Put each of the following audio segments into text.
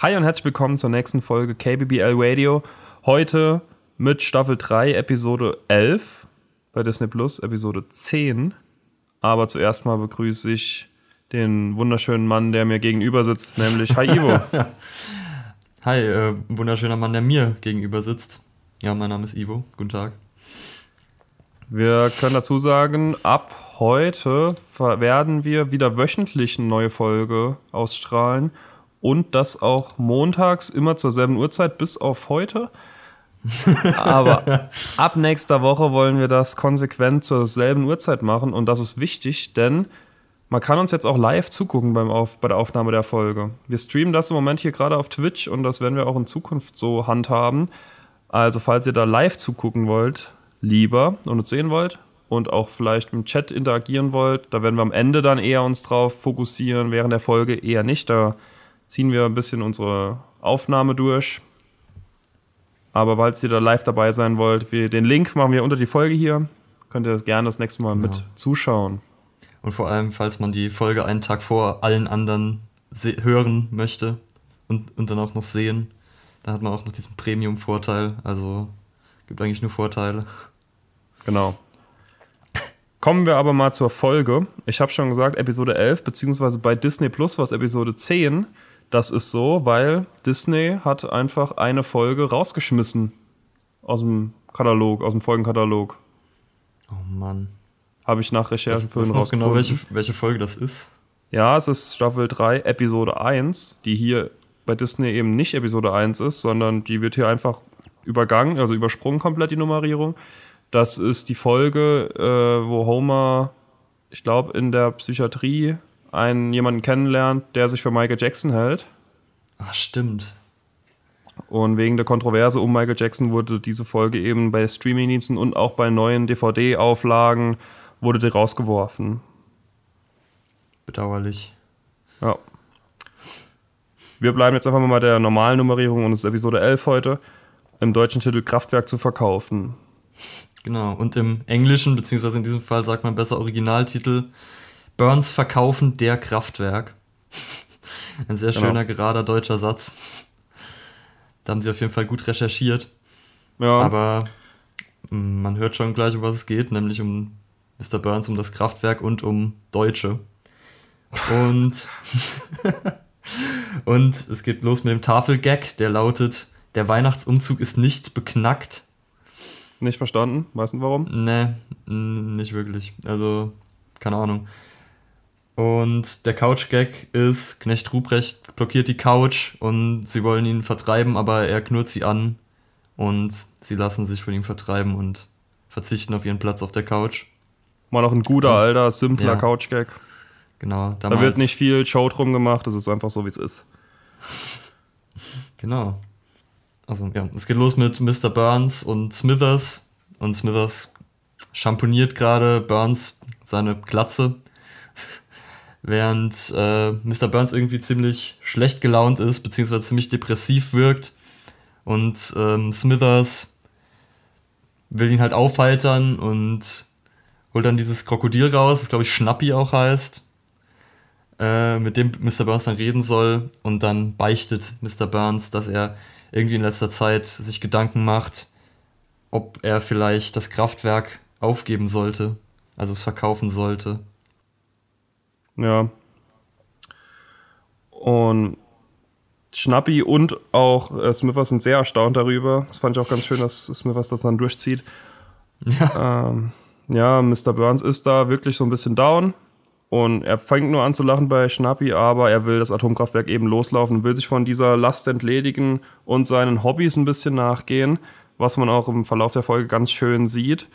Hi und herzlich willkommen zur nächsten Folge KBBL Radio. Heute mit Staffel 3, Episode 11 bei Disney Plus, Episode 10. Aber zuerst mal begrüße ich den wunderschönen Mann, der mir gegenüber sitzt, nämlich Hi Ivo. Hi, äh, wunderschöner Mann, der mir gegenüber sitzt. Ja, mein Name ist Ivo. Guten Tag. Wir können dazu sagen, ab heute werden wir wieder wöchentlich eine neue Folge ausstrahlen und das auch montags immer zur selben Uhrzeit bis auf heute. Aber ab nächster Woche wollen wir das konsequent zur selben Uhrzeit machen und das ist wichtig, denn man kann uns jetzt auch live zugucken beim auf, bei der Aufnahme der Folge. Wir streamen das im Moment hier gerade auf Twitch und das werden wir auch in Zukunft so handhaben. Also falls ihr da live zugucken wollt, lieber und uns sehen wollt und auch vielleicht im Chat interagieren wollt, da werden wir am Ende dann eher uns drauf fokussieren, während der Folge eher nicht. Da ziehen wir ein bisschen unsere Aufnahme durch. Aber falls ihr da live dabei sein wollt, wir, den Link machen wir unter die Folge hier. Könnt ihr gerne das nächste Mal mit zuschauen. Und vor allem, falls man die Folge einen Tag vor allen anderen hören möchte und, und dann auch noch sehen, dann hat man auch noch diesen Premium-Vorteil. Also gibt eigentlich nur Vorteile. Genau. Kommen wir aber mal zur Folge. Ich habe schon gesagt, Episode 11, beziehungsweise bei Disney Plus war es Episode 10. Das ist so, weil Disney hat einfach eine Folge rausgeschmissen aus dem Katalog, aus dem Folgenkatalog. Oh Mann. Habe ich nach Recherchen für ihn genau, rausgefunden. genau, welche, welche Folge das ist? Ja, es ist Staffel 3, Episode 1, die hier bei Disney eben nicht Episode 1 ist, sondern die wird hier einfach übergangen, also übersprungen komplett die Nummerierung. Das ist die Folge, äh, wo Homer, ich glaube, in der Psychiatrie einen jemanden kennenlernt, der sich für Michael Jackson hält. Ach, stimmt. Und wegen der Kontroverse um Michael Jackson wurde diese Folge eben bei Streamingdiensten und auch bei neuen DVD-Auflagen wurde die rausgeworfen. Bedauerlich. Ja. Wir bleiben jetzt einfach mal bei der normalen Nummerierung und es ist Episode 11 heute. Im deutschen Titel Kraftwerk zu verkaufen. Genau, und im Englischen, beziehungsweise in diesem Fall sagt man besser Originaltitel Burns verkaufen der Kraftwerk. Ein sehr genau. schöner, gerader deutscher Satz. Da haben sie auf jeden Fall gut recherchiert. Ja. Aber mm, man hört schon gleich, um was es geht, nämlich um Mr. Burns, um das Kraftwerk und um Deutsche. Und, und es geht los mit dem Tafelgag, der lautet: Der Weihnachtsumzug ist nicht beknackt. Nicht verstanden? Weißt du warum? Nee, nicht wirklich. Also, keine Ahnung. Und der Couch-Gag ist, Knecht Ruprecht blockiert die Couch und sie wollen ihn vertreiben, aber er knurrt sie an und sie lassen sich von ihm vertreiben und verzichten auf ihren Platz auf der Couch. Mal noch ein guter, alter, simpler ja. Couch-Gag. Genau. Da wird nicht viel Show drum gemacht, das ist einfach so, wie es ist. Genau. Also, ja, es geht los mit Mr. Burns und Smithers. Und Smithers schamponiert gerade Burns seine Glatze während äh, Mr. Burns irgendwie ziemlich schlecht gelaunt ist, beziehungsweise ziemlich depressiv wirkt. Und ähm, Smithers will ihn halt aufheitern und holt dann dieses Krokodil raus, das glaube ich Schnappi auch heißt, äh, mit dem Mr. Burns dann reden soll. Und dann beichtet Mr. Burns, dass er irgendwie in letzter Zeit sich Gedanken macht, ob er vielleicht das Kraftwerk aufgeben sollte, also es verkaufen sollte. Ja. Und Schnappi und auch äh, Smithers sind sehr erstaunt darüber. Das fand ich auch ganz schön, dass Smithers das dann durchzieht. Ja. Ähm, ja, Mr. Burns ist da wirklich so ein bisschen down. Und er fängt nur an zu lachen bei Schnappi, aber er will das Atomkraftwerk eben loslaufen, will sich von dieser Last entledigen und seinen Hobbys ein bisschen nachgehen, was man auch im Verlauf der Folge ganz schön sieht.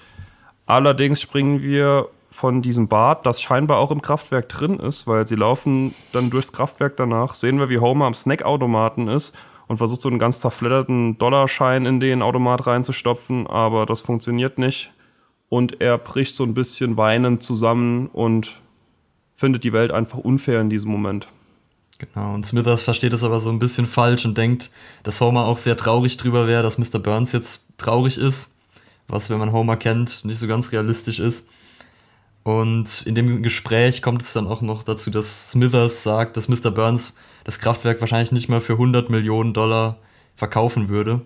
Allerdings springen wir von diesem Bad, das scheinbar auch im Kraftwerk drin ist, weil sie laufen dann durchs Kraftwerk danach, sehen wir, wie Homer am Snackautomaten ist und versucht so einen ganz zerfledderten Dollarschein in den Automat reinzustopfen, aber das funktioniert nicht. Und er bricht so ein bisschen weinend zusammen und findet die Welt einfach unfair in diesem Moment. Genau, und Smithers versteht es aber so ein bisschen falsch und denkt, dass Homer auch sehr traurig drüber wäre, dass Mr. Burns jetzt traurig ist, was, wenn man Homer kennt, nicht so ganz realistisch ist. Und in dem Gespräch kommt es dann auch noch dazu, dass Smithers sagt, dass Mr. Burns das Kraftwerk wahrscheinlich nicht mal für 100 Millionen Dollar verkaufen würde.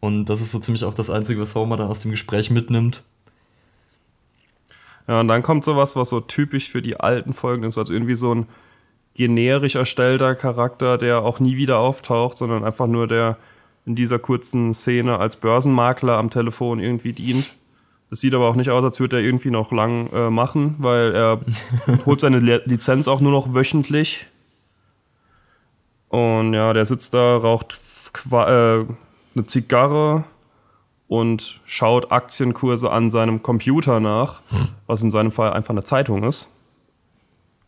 Und das ist so ziemlich auch das Einzige, was Homer dann aus dem Gespräch mitnimmt. Ja, und dann kommt sowas, was so typisch für die alten Folgen ist, also irgendwie so ein generisch erstellter Charakter, der auch nie wieder auftaucht, sondern einfach nur der in dieser kurzen Szene als Börsenmakler am Telefon irgendwie dient. Das sieht aber auch nicht aus, als würde er irgendwie noch lang äh, machen, weil er holt seine Lizenz auch nur noch wöchentlich. Und ja, der sitzt da, raucht äh, eine Zigarre und schaut Aktienkurse an seinem Computer nach, was in seinem Fall einfach eine Zeitung ist.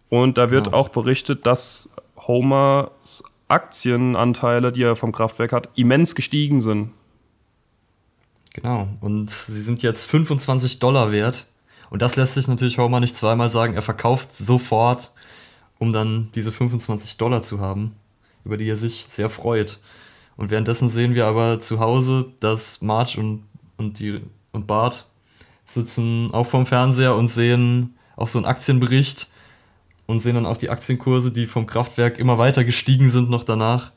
Und da wird ja. auch berichtet, dass Homers Aktienanteile, die er vom Kraftwerk hat, immens gestiegen sind. Genau, und sie sind jetzt 25 Dollar wert. Und das lässt sich natürlich Homer nicht zweimal sagen. Er verkauft sofort, um dann diese 25 Dollar zu haben, über die er sich sehr freut. Und währenddessen sehen wir aber zu Hause, dass Marge und, und, die, und Bart sitzen auch vorm Fernseher und sehen auch so einen Aktienbericht und sehen dann auch die Aktienkurse, die vom Kraftwerk immer weiter gestiegen sind noch danach.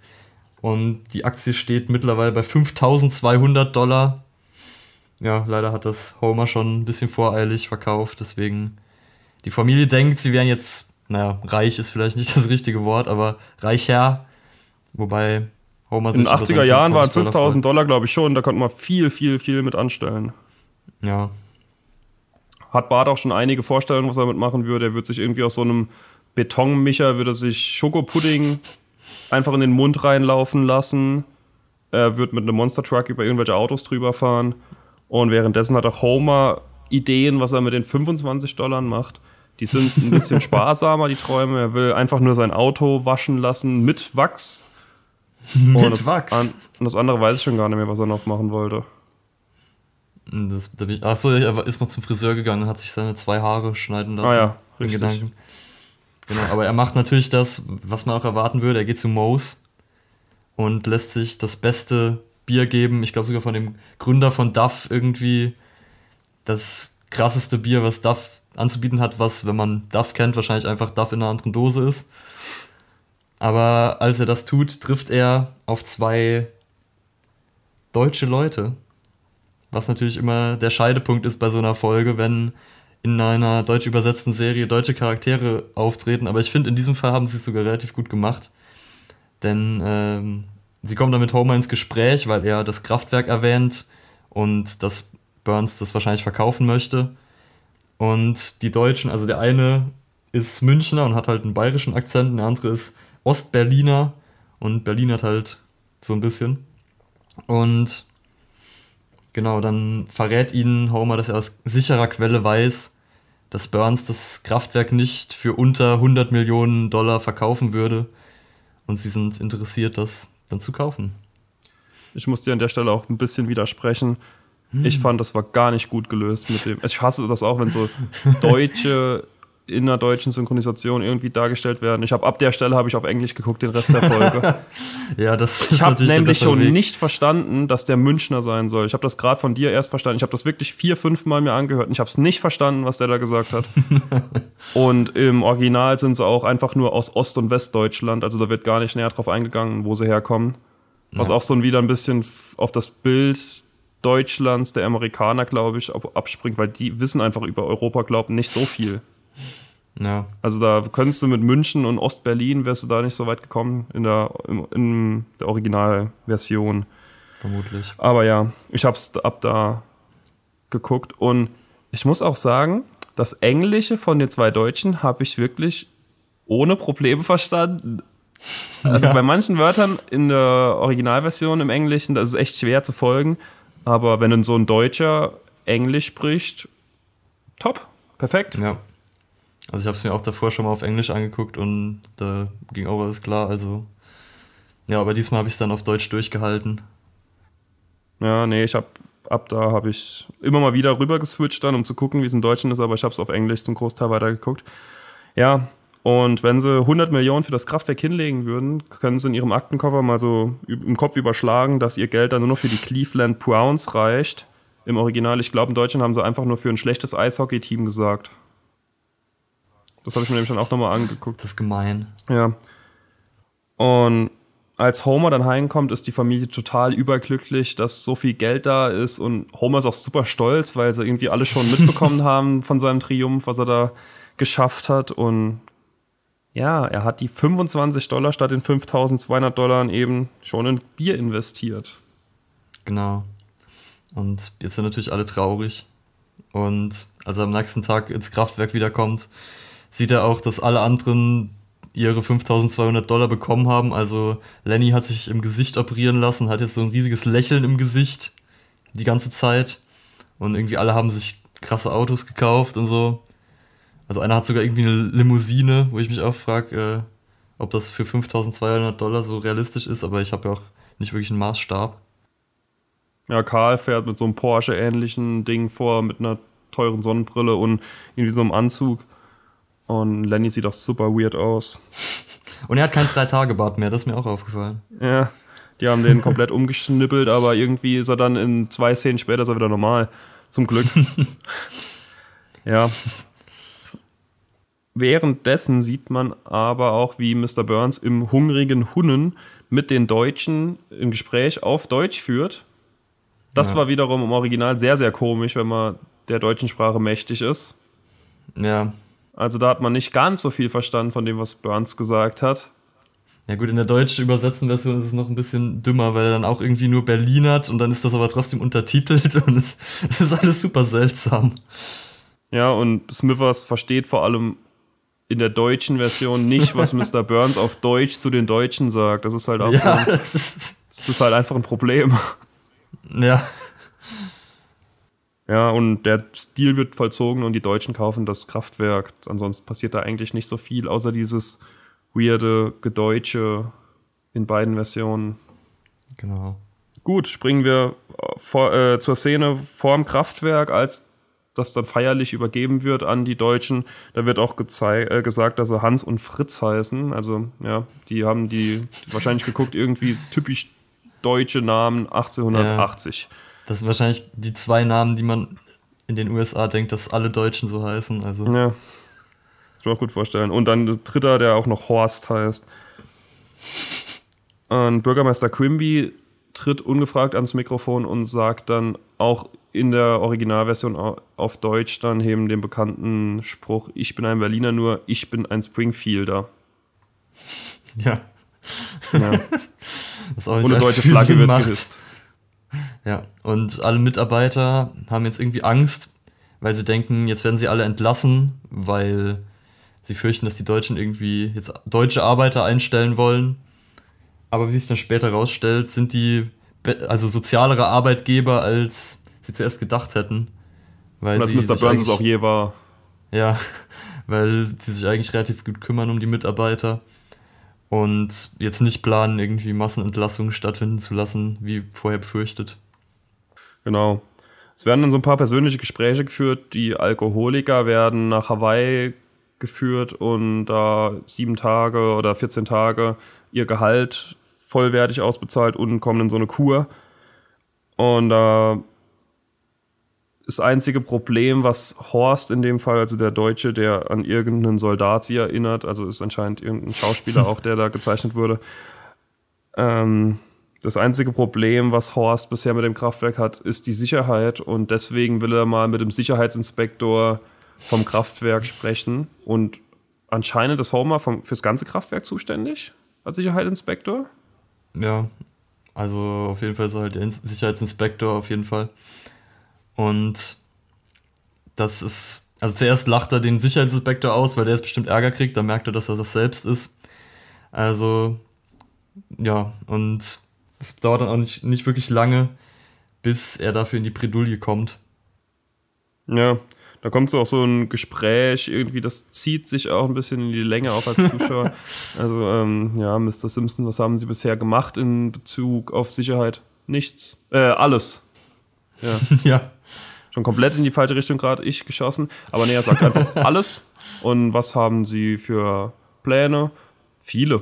Und die Aktie steht mittlerweile bei 5200 Dollar. Ja, leider hat das Homer schon ein bisschen voreilig verkauft, deswegen die Familie denkt, sie wären jetzt, naja, reich ist vielleicht nicht das richtige Wort, aber reicher. Wobei Homer In den 80er Jahren waren 5000 Dollar, glaube ich schon. Da konnte man viel, viel, viel mit anstellen. Ja. Hat Bart auch schon einige Vorstellungen, was er damit machen würde. Er würde sich irgendwie aus so einem Betonmischer, würde sich Schokopudding einfach in den Mund reinlaufen lassen. Er wird mit einem Monster Truck über irgendwelche Autos drüber fahren. Und währenddessen hat auch Homer Ideen, was er mit den 25 Dollar macht. Die sind ein bisschen sparsamer, die Träume. Er will einfach nur sein Auto waschen lassen mit Wachs. Mit und das, Wachs. An, und das andere weiß ich schon gar nicht mehr, was er noch machen wollte. Das, achso, er ist noch zum Friseur gegangen und hat sich seine zwei Haare schneiden lassen. Ah ja, richtig. Gedanken. Genau, aber er macht natürlich das, was man auch erwarten würde. Er geht zu Moe's und lässt sich das beste Bier geben. Ich glaube sogar von dem Gründer von Duff irgendwie das krasseste Bier, was Duff anzubieten hat, was, wenn man Duff kennt, wahrscheinlich einfach Duff in einer anderen Dose ist. Aber als er das tut, trifft er auf zwei deutsche Leute. Was natürlich immer der Scheidepunkt ist bei so einer Folge, wenn in einer deutsch übersetzten Serie deutsche Charaktere auftreten. Aber ich finde, in diesem Fall haben sie es sogar relativ gut gemacht. Denn ähm, sie kommen dann mit Homer ins Gespräch, weil er das Kraftwerk erwähnt und dass Burns das wahrscheinlich verkaufen möchte. Und die Deutschen, also der eine ist Münchner und hat halt einen bayerischen Akzent, und der andere ist Ostberliner und Berlin hat halt so ein bisschen. Und genau, dann verrät ihnen Homer, dass er aus sicherer Quelle weiß, dass Burns das Kraftwerk nicht für unter 100 Millionen Dollar verkaufen würde. Und sie sind interessiert, das dann zu kaufen. Ich muss dir an der Stelle auch ein bisschen widersprechen. Hm. Ich fand, das war gar nicht gut gelöst mit dem. Ich hasse das auch, wenn so deutsche in einer deutschen Synchronisation irgendwie dargestellt werden. Ich habe ab der Stelle habe ich auf Englisch geguckt, den Rest der Folge. ja, das Ich habe nämlich schon Weg. nicht verstanden, dass der Münchner sein soll. Ich habe das gerade von dir erst verstanden. Ich habe das wirklich vier, fünf Mal mir angehört und ich habe es nicht verstanden, was der da gesagt hat. und im Original sind sie auch einfach nur aus Ost- und Westdeutschland. Also da wird gar nicht näher drauf eingegangen, wo sie herkommen. Was ja. auch so wieder ein bisschen auf das Bild Deutschlands, der Amerikaner, glaube ich, abspringt, weil die wissen einfach über Europa, glauben nicht so viel. Ja. Also da könntest du mit München und Ostberlin wärst du da nicht so weit gekommen in der, in, in der Originalversion. Vermutlich. Aber ja, ich hab's ab da geguckt und ich muss auch sagen, das Englische von den zwei Deutschen habe ich wirklich ohne Probleme verstanden. Also ja. bei manchen Wörtern in der Originalversion im Englischen, das ist echt schwer zu folgen. Aber wenn dann so ein Deutscher Englisch spricht, top, perfekt. Ja. Also ich habe es mir auch davor schon mal auf Englisch angeguckt und da ging auch alles klar. Also ja, aber diesmal habe ich es dann auf Deutsch durchgehalten. Ja, nee, ich habe ab da habe ich immer mal wieder rüber geswitcht dann, um zu gucken, wie es im Deutschen ist, aber ich habe es auf Englisch zum Großteil weitergeguckt. Ja, und wenn sie 100 Millionen für das Kraftwerk hinlegen würden, können sie in ihrem Aktenkoffer mal so im Kopf überschlagen, dass ihr Geld dann nur noch für die Cleveland Browns reicht. Im Original, ich glaube, in Deutschland haben sie einfach nur für ein schlechtes Eishockey-Team gesagt. Das habe ich mir nämlich dann auch nochmal angeguckt. Das ist gemein. Ja. Und als Homer dann heimkommt, ist die Familie total überglücklich, dass so viel Geld da ist. Und Homer ist auch super stolz, weil sie irgendwie alle schon mitbekommen haben von seinem Triumph, was er da geschafft hat. Und ja, er hat die 25 Dollar statt den 5200 Dollar eben schon in Bier investiert. Genau. Und jetzt sind natürlich alle traurig. Und als er am nächsten Tag ins Kraftwerk wiederkommt, sieht er auch, dass alle anderen ihre 5200 Dollar bekommen haben. Also Lenny hat sich im Gesicht operieren lassen, hat jetzt so ein riesiges Lächeln im Gesicht die ganze Zeit. Und irgendwie alle haben sich krasse Autos gekauft und so. Also einer hat sogar irgendwie eine Limousine, wo ich mich auch frage, äh, ob das für 5200 Dollar so realistisch ist, aber ich habe ja auch nicht wirklich einen Maßstab. Ja, Karl fährt mit so einem Porsche-ähnlichen Ding vor, mit einer teuren Sonnenbrille und irgendwie so einem Anzug. Und Lenny sieht auch super weird aus. Und er hat kein Drei-Tage-Bart mehr, das ist mir auch aufgefallen. Ja, die haben den komplett umgeschnippelt, aber irgendwie ist er dann in zwei Szenen später ist er wieder normal. Zum Glück. ja. Währenddessen sieht man aber auch, wie Mr. Burns im hungrigen Hunnen mit den Deutschen ein Gespräch auf Deutsch führt. Das ja. war wiederum im Original sehr, sehr komisch, wenn man der deutschen Sprache mächtig ist. Ja. Also da hat man nicht ganz so viel verstanden von dem, was Burns gesagt hat. Ja gut, in der deutsch übersetzten Version ist es noch ein bisschen dümmer, weil er dann auch irgendwie nur Berlin hat und dann ist das aber trotzdem untertitelt und es, es ist alles super seltsam. Ja, und Smithers versteht vor allem in der deutschen Version nicht, was Mr. Burns auf Deutsch zu den Deutschen sagt. Das ist halt auch ja, so. Ein, das, ist, das ist halt einfach ein Problem. Ja. Ja, und der Stil wird vollzogen und die Deutschen kaufen das Kraftwerk. Ansonsten passiert da eigentlich nicht so viel, außer dieses weirde Gedeutsche in beiden Versionen. Genau. Gut, springen wir vor, äh, zur Szene vorm Kraftwerk, als das dann feierlich übergeben wird an die Deutschen. Da wird auch äh, gesagt, dass sie Hans und Fritz heißen. Also, ja, die haben die wahrscheinlich geguckt, irgendwie typisch deutsche Namen 1880. Ja, das sind wahrscheinlich die zwei Namen, die man in den USA denkt, dass alle Deutschen so heißen. Also. Ja. Kann ich mir auch gut vorstellen. Und dann der dritter, der auch noch Horst heißt. Und Bürgermeister Quimby tritt ungefragt ans Mikrofon und sagt dann auch in der Originalversion auf Deutsch dann eben den bekannten Spruch, ich bin ein Berliner, nur ich bin ein Springfielder. Ja. ja. Ohne deutsche Flagge wird macht. gehisst. Ja, und alle Mitarbeiter haben jetzt irgendwie Angst, weil sie denken, jetzt werden sie alle entlassen, weil sie fürchten, dass die Deutschen irgendwie jetzt deutsche Arbeiter einstellen wollen. Aber wie sich dann später herausstellt, sind die also sozialere Arbeitgeber, als sie zuerst gedacht hätten. Weil als Mr. Burns es auch je war. Ja, weil sie sich eigentlich relativ gut kümmern um die Mitarbeiter und jetzt nicht planen, irgendwie Massenentlassungen stattfinden zu lassen, wie vorher befürchtet. Genau. Es werden dann so ein paar persönliche Gespräche geführt. Die Alkoholiker werden nach Hawaii geführt und da sieben Tage oder 14 Tage ihr Gehalt vollwertig ausbezahlt und kommen in so eine Kur. Und da das einzige Problem, was Horst in dem Fall, also der Deutsche, der an irgendeinen Soldat sie erinnert, also ist anscheinend irgendein Schauspieler auch, der da gezeichnet wurde. Ähm, das einzige Problem, was Horst bisher mit dem Kraftwerk hat, ist die Sicherheit und deswegen will er mal mit dem Sicherheitsinspektor vom Kraftwerk sprechen und anscheinend ist Homer vom, fürs ganze Kraftwerk zuständig als Sicherheitsinspektor. Ja, also auf jeden Fall ist er halt der Sicherheitsinspektor auf jeden Fall. Und das ist, also zuerst lacht er den Sicherheitsinspektor aus, weil der jetzt bestimmt Ärger kriegt, dann merkt er, dass er das selbst ist. Also, ja, und es dauert dann auch nicht, nicht wirklich lange, bis er dafür in die Bredouille kommt. Ja, da kommt so auch so ein Gespräch, irgendwie, das zieht sich auch ein bisschen in die Länge auch als Zuschauer. also, ähm, ja, Mr. Simpson, was haben Sie bisher gemacht in Bezug auf Sicherheit? Nichts. Äh, alles. Ja. ja schon komplett in die falsche Richtung gerade ich geschossen. Aber nee, er sagt einfach alles. Und was haben sie für Pläne? Viele.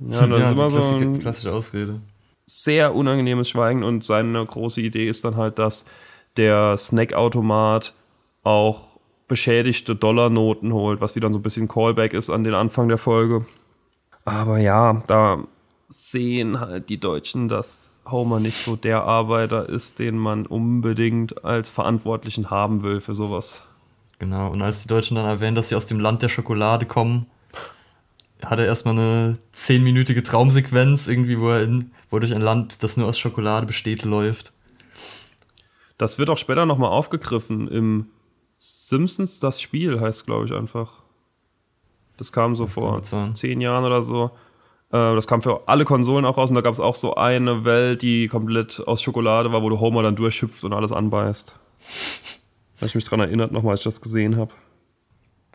Ja, das ja, ist immer so ein klassische Ausrede. Sehr unangenehmes Schweigen und seine große Idee ist dann halt, dass der Snackautomat auch beschädigte Dollarnoten holt, was wieder so ein bisschen Callback ist an den Anfang der Folge. Aber ja, da sehen halt die Deutschen, dass Homer nicht so der Arbeiter ist, den man unbedingt als Verantwortlichen haben will für sowas. Genau, und als die Deutschen dann erwähnen, dass sie aus dem Land der Schokolade kommen, hat er erstmal eine zehnminütige Traumsequenz, irgendwie, wo er, in, wo er durch ein Land, das nur aus Schokolade besteht, läuft. Das wird auch später nochmal aufgegriffen im Simpsons Das Spiel, heißt glaube ich einfach. Das kam so das vor zehn Jahren oder so. Äh, das kam für alle Konsolen auch raus und da gab es auch so eine Welt, die komplett aus Schokolade war, wo du Homer dann durchschüpfst und alles anbeißt. Da ich mich dran erinnert, nochmal, als ich das gesehen habe.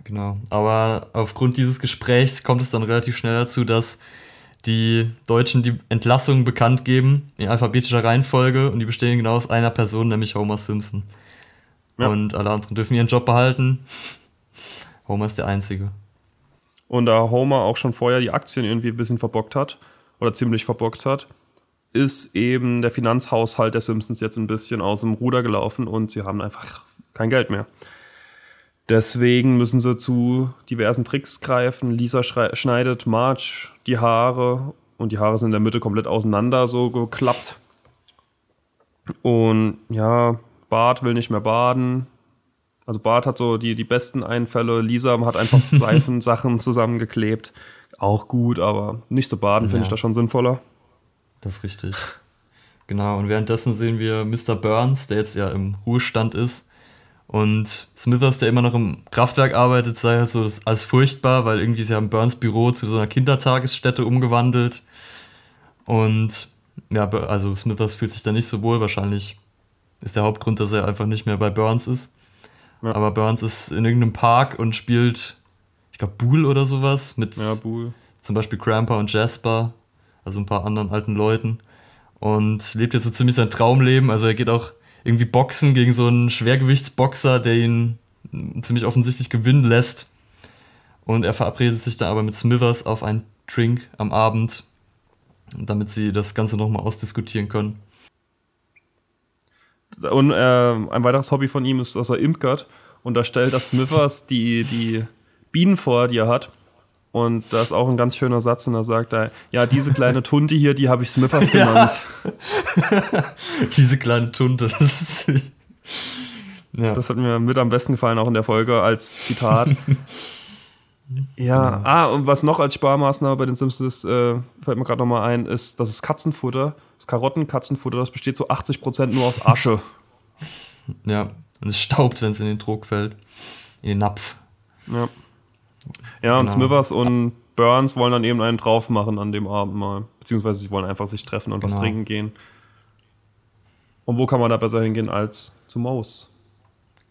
Genau. Aber aufgrund dieses Gesprächs kommt es dann relativ schnell dazu, dass die Deutschen die Entlassung bekannt geben in alphabetischer Reihenfolge und die bestehen genau aus einer Person, nämlich Homer Simpson. Ja. Und alle anderen dürfen ihren Job behalten. Homer ist der Einzige. Und da Homer auch schon vorher die Aktien irgendwie ein bisschen verbockt hat, oder ziemlich verbockt hat, ist eben der Finanzhaushalt der Simpsons jetzt ein bisschen aus dem Ruder gelaufen und sie haben einfach kein Geld mehr. Deswegen müssen sie zu diversen Tricks greifen. Lisa schneidet Marge die Haare und die Haare sind in der Mitte komplett auseinander so geklappt. Und ja, Bart will nicht mehr baden. Also Bart hat so die, die besten Einfälle. Lisa hat einfach Seifensachen zusammengeklebt. Auch gut, aber nicht so baden, ja. finde ich das schon sinnvoller. Das ist richtig. Genau, und währenddessen sehen wir Mr. Burns, der jetzt ja im Ruhestand ist, und Smithers, der immer noch im Kraftwerk arbeitet, sei halt so als furchtbar, weil irgendwie sie haben Burns Büro zu so einer Kindertagesstätte umgewandelt. Und ja, also Smithers fühlt sich da nicht so wohl. Wahrscheinlich ist der Hauptgrund, dass er einfach nicht mehr bei Burns ist. Ja. Aber Burns ist in irgendeinem Park und spielt, ich glaube, Bool oder sowas mit ja, zum Beispiel Grandpa und Jasper, also ein paar anderen alten Leuten. Und lebt jetzt so ziemlich sein Traumleben. Also er geht auch irgendwie boxen gegen so einen Schwergewichtsboxer, der ihn ziemlich offensichtlich gewinnen lässt. Und er verabredet sich dann aber mit Smithers auf einen Drink am Abend, damit sie das Ganze nochmal ausdiskutieren können. Und äh, ein weiteres Hobby von ihm ist, dass er imkert. Und da stellt das Smithers die, die Bienen vor, die er hat. Und da ist auch ein ganz schöner Satz und da sagt er, ja, diese kleine Tunte hier, die habe ich Smithers genannt. Diese kleine Tunte, das ist... Ja. Das hat mir mit am besten gefallen, auch in der Folge als Zitat. ja, ah, und was noch als Sparmaßnahme bei den Simpsons ist, äh, fällt mir gerade nochmal ein, ist, das ist Katzenfutter, das Karotten-Katzenfutter, das besteht zu 80% nur aus Asche. Ja, und es staubt, wenn es in den Trog fällt. In den Napf. Ja. Ja, und genau. Smithers und Burns wollen dann eben einen drauf machen an dem Abend mal. Beziehungsweise sie wollen einfach sich treffen und genau. was trinken gehen. Und wo kann man da besser hingehen als zu Mouse?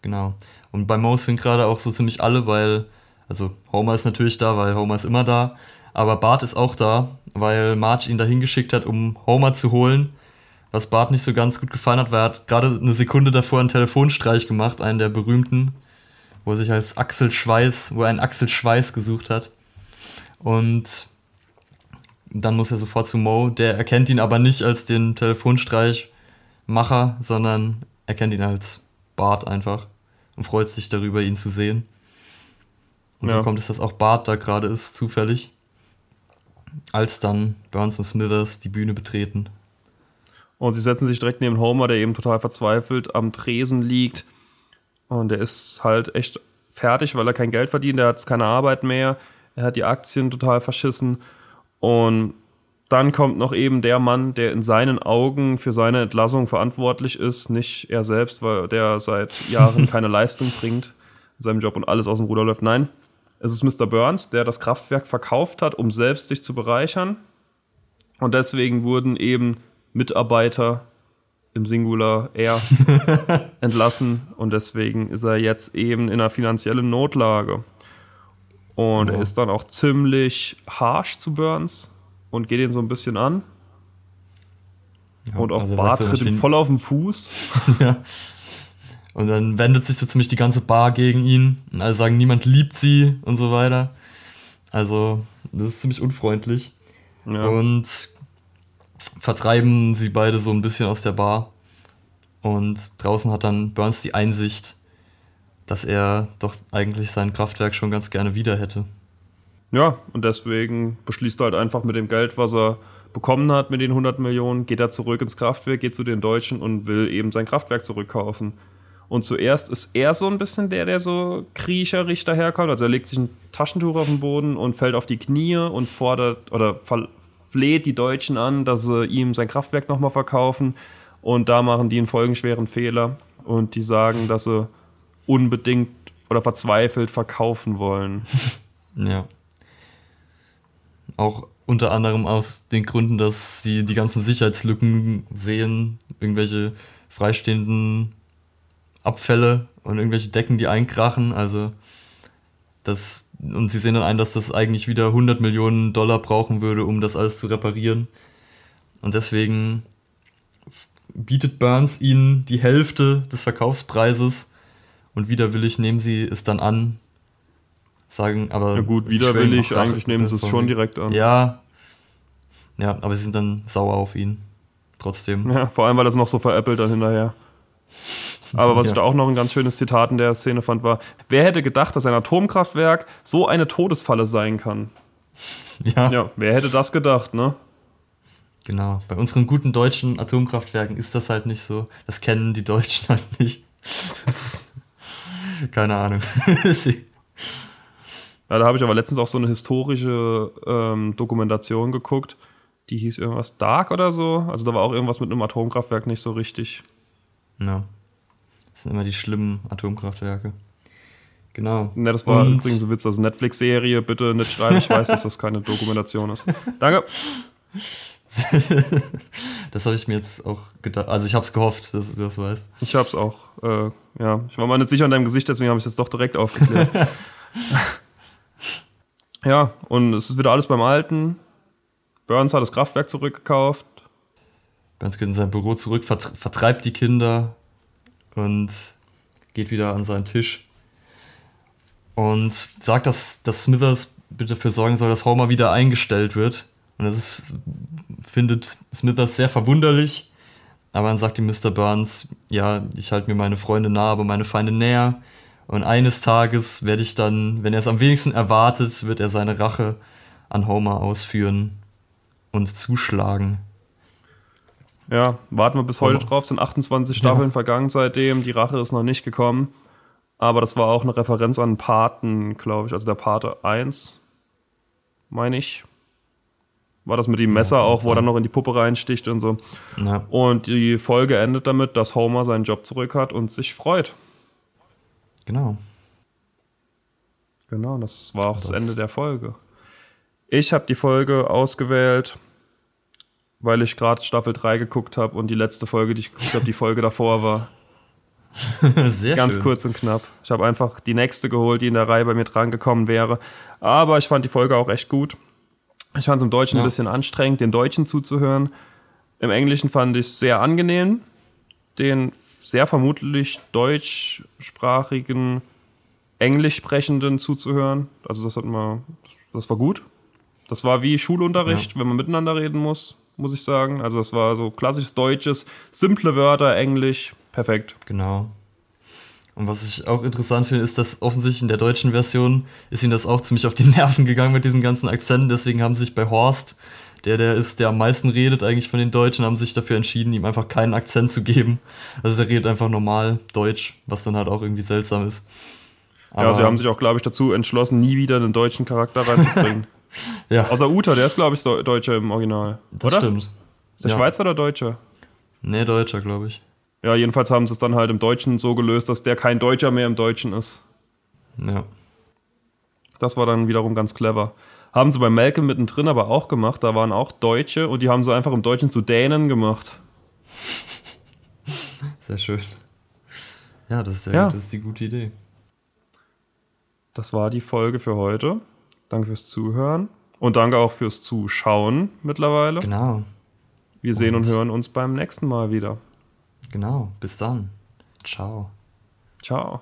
Genau. Und bei Mouse sind gerade auch so ziemlich alle, weil, also Homer ist natürlich da, weil Homer ist immer da. Aber Bart ist auch da, weil Marge ihn da hingeschickt hat, um Homer zu holen. Was Bart nicht so ganz gut gefallen hat, weil er hat gerade eine Sekunde davor einen Telefonstreich gemacht, einen der berühmten wo er sich als Axel Schweiß, wo er einen Axel Schweiß gesucht hat. Und dann muss er sofort zu Mo. Der erkennt ihn aber nicht als den Telefonstreichmacher, sondern erkennt ihn als Bart einfach und freut sich darüber, ihn zu sehen. Und ja. so kommt es, dass auch Bart da gerade ist, zufällig. Als dann Burns und Smithers die Bühne betreten. Und sie setzen sich direkt neben Homer, der eben total verzweifelt am Tresen liegt und er ist halt echt fertig, weil er kein Geld verdient, er hat keine Arbeit mehr, er hat die Aktien total verschissen. Und dann kommt noch eben der Mann, der in seinen Augen für seine Entlassung verantwortlich ist, nicht er selbst, weil der seit Jahren keine Leistung bringt in seinem Job und alles aus dem Ruder läuft. Nein, es ist Mr. Burns, der das Kraftwerk verkauft hat, um selbst sich zu bereichern. Und deswegen wurden eben Mitarbeiter im Singular er entlassen und deswegen ist er jetzt eben in einer finanziellen Notlage. Und oh. er ist dann auch ziemlich harsh zu Burns und geht ihn so ein bisschen an. Ja, und auch also Bart tritt ihm voll auf den Fuß. ja. Und dann wendet sich so ziemlich die ganze Bar gegen ihn. Und alle sagen, niemand liebt sie und so weiter. Also, das ist ziemlich unfreundlich. Ja. Und vertreiben sie beide so ein bisschen aus der Bar. Und draußen hat dann Burns die Einsicht, dass er doch eigentlich sein Kraftwerk schon ganz gerne wieder hätte. Ja, und deswegen beschließt er halt einfach mit dem Geld, was er bekommen hat, mit den 100 Millionen, geht er zurück ins Kraftwerk, geht zu den Deutschen und will eben sein Kraftwerk zurückkaufen. Und zuerst ist er so ein bisschen der, der so kriecherig daherkommt. Also er legt sich ein Taschentuch auf den Boden und fällt auf die Knie und fordert oder fleht die Deutschen an, dass sie ihm sein Kraftwerk nochmal verkaufen. Und da machen die einen folgenschweren Fehler. Und die sagen, dass sie unbedingt oder verzweifelt verkaufen wollen. Ja. Auch unter anderem aus den Gründen, dass sie die ganzen Sicherheitslücken sehen, irgendwelche freistehenden Abfälle und irgendwelche Decken, die einkrachen. Also das und sie sehen dann ein, dass das eigentlich wieder 100 Millionen Dollar brauchen würde, um das alles zu reparieren. Und deswegen bietet Burns ihnen die Hälfte des Verkaufspreises und widerwillig nehmen sie es dann an. Sagen, aber. Ja, gut, widerwillig, eigentlich nehmen sie es schon direkt an. Ja. Ja, aber sie sind dann sauer auf ihn. Trotzdem. Ja, vor allem, weil das noch so veräppelt dann hinterher. Aber was ja. ich da auch noch ein ganz schönes Zitat in der Szene fand, war: Wer hätte gedacht, dass ein Atomkraftwerk so eine Todesfalle sein kann? Ja. Ja, wer hätte das gedacht, ne? Genau. Bei unseren guten deutschen Atomkraftwerken ist das halt nicht so. Das kennen die Deutschen halt nicht. Keine Ahnung. ja, da habe ich aber letztens auch so eine historische ähm, Dokumentation geguckt. Die hieß irgendwas Dark oder so. Also da war auch irgendwas mit einem Atomkraftwerk nicht so richtig. Ja. Das sind immer die schlimmen Atomkraftwerke. Genau. Ne, das war Und übrigens so Witz, das Netflix-Serie. Bitte nicht schreiben, ich weiß, dass das keine Dokumentation ist. Danke. das habe ich mir jetzt auch gedacht. Also ich habe es gehofft, dass du das weißt. Ich habe es auch. Äh, ja, ich war mal nicht sicher an deinem Gesicht, deswegen habe ich es jetzt doch direkt aufgeklärt. ja, und es ist wieder alles beim Alten. Burns hat das Kraftwerk zurückgekauft. Burns geht in sein Büro zurück, vertreibt die Kinder, und geht wieder an seinen Tisch und sagt, dass, dass Smithers bitte dafür sorgen soll, dass Homer wieder eingestellt wird. Und das ist, findet Smithers sehr verwunderlich. Aber dann sagt ihm Mr. Burns, ja, ich halte mir meine Freunde nah, aber meine Feinde näher. Und eines Tages werde ich dann, wenn er es am wenigsten erwartet, wird er seine Rache an Homer ausführen und zuschlagen. Ja, warten wir bis heute oh. drauf. Sind 28 Staffeln ja. vergangen seitdem. Die Rache ist noch nicht gekommen. Aber das war auch eine Referenz an Paten, glaube ich. Also der Pate 1, meine ich. War das mit dem Messer ja, auch, wo er dann noch in die Puppe reinsticht und so. Ja. Und die Folge endet damit, dass Homer seinen Job zurück hat und sich freut. Genau. Genau, das war auch das, das Ende der Folge. Ich habe die Folge ausgewählt weil ich gerade Staffel 3 geguckt habe und die letzte Folge, die ich geguckt habe, die Folge davor war. Sehr Ganz schön. kurz und knapp. Ich habe einfach die nächste geholt, die in der Reihe bei mir dran gekommen wäre. Aber ich fand die Folge auch echt gut. Ich fand es im Deutschen ja. ein bisschen anstrengend, den Deutschen zuzuhören. Im Englischen fand ich es sehr angenehm, den sehr vermutlich deutschsprachigen, englisch sprechenden zuzuhören. Also das hat mal, das war gut. Das war wie Schulunterricht, ja. wenn man miteinander reden muss muss ich sagen. Also es war so klassisches Deutsches, simple Wörter, Englisch, perfekt. Genau. Und was ich auch interessant finde, ist, dass offensichtlich in der deutschen Version ist ihnen das auch ziemlich auf die Nerven gegangen mit diesen ganzen Akzenten. Deswegen haben sie sich bei Horst, der der ist, der am meisten redet eigentlich von den Deutschen, haben sich dafür entschieden, ihm einfach keinen Akzent zu geben. Also er redet einfach normal Deutsch, was dann halt auch irgendwie seltsam ist. Aber ja, sie haben sich auch, glaube ich, dazu entschlossen, nie wieder einen deutschen Charakter reinzubringen. Ja. Außer Uta, der ist, glaube ich, Deutscher im Original. Das oder? stimmt. Ist der ja. Schweizer oder Deutscher? Nee, Deutscher, glaube ich. Ja, jedenfalls haben sie es dann halt im Deutschen so gelöst, dass der kein Deutscher mehr im Deutschen ist. Ja. Das war dann wiederum ganz clever. Haben sie bei Malcolm mittendrin aber auch gemacht. Da waren auch Deutsche und die haben sie einfach im Deutschen zu Dänen gemacht. Sehr schön. Ja, das ist, ja, ja. Das ist die gute Idee. Das war die Folge für heute. Danke fürs Zuhören und danke auch fürs Zuschauen mittlerweile. Genau. Wir sehen und, und hören uns beim nächsten Mal wieder. Genau, bis dann. Ciao. Ciao.